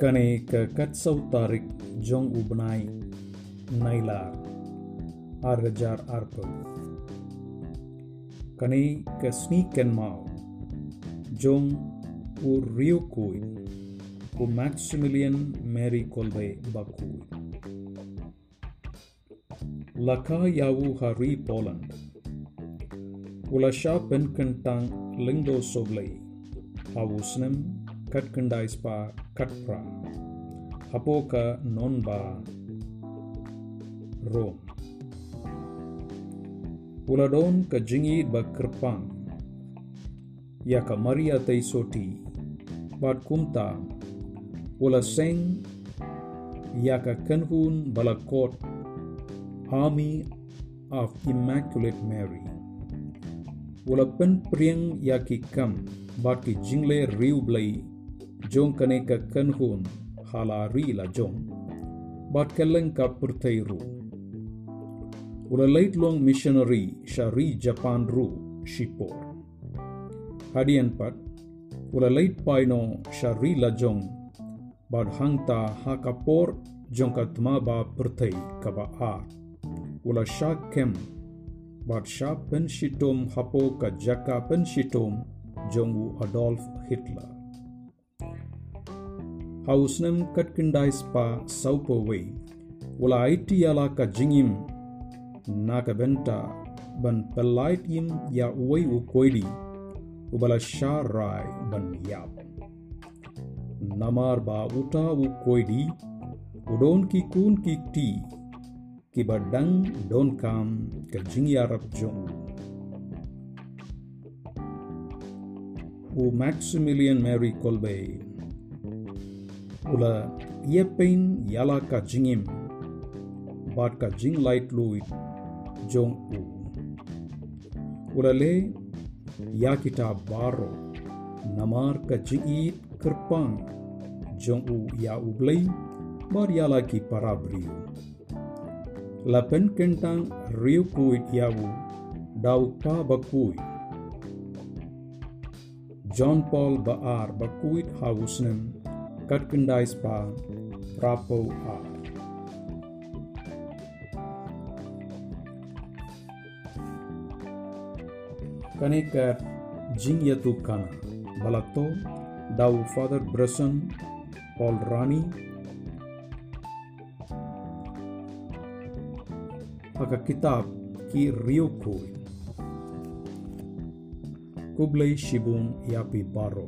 Kane ke katsau tarik jong ubnai nailar argajar arpel. Kane ke sneaken mau jong u riukui u Maximilian Mary Kolbe bakui. Laka yawu hari Poland. Ulasha penkentang lingdo soblei. Hawusnem Army of Immaculate Mary. Ula pen priang ya ki kam jong kane ka kanhun hala ri la jong bat kellen ka purtai ru. Ula late long missionary shari Japan ru shipor. Hadian pat ula late paino shari la jong bat hangta hakapor jong ka tma ba purtai ka ba ar. Ula sha kem bat sha pen shitom hapo ka jaka pen shitom jongu Adolf Hitler. Hausnem katkindai spa saupo way. Ula aiti ala ka jingim naka benta ban pelait yim ya uway u koidi ubala sha rai ban yap. Namar ba uta u koidi udon ki kun ki ti ki badang don kam ka jingyarap jong. U Maximilian Mary Kolbe Jing light luit jong u. Ula le ya kita baro namar ka jingit kerpang jong u ya ublay bar yala ki parabriu. Lapen kentang riu kuit yawu dau pa bakui. John Paul Baar bakuit hausnem balakto dau Father Bresson Paul Rani Paka kitab ki Ryukui Kublai Shibun Yapi Baro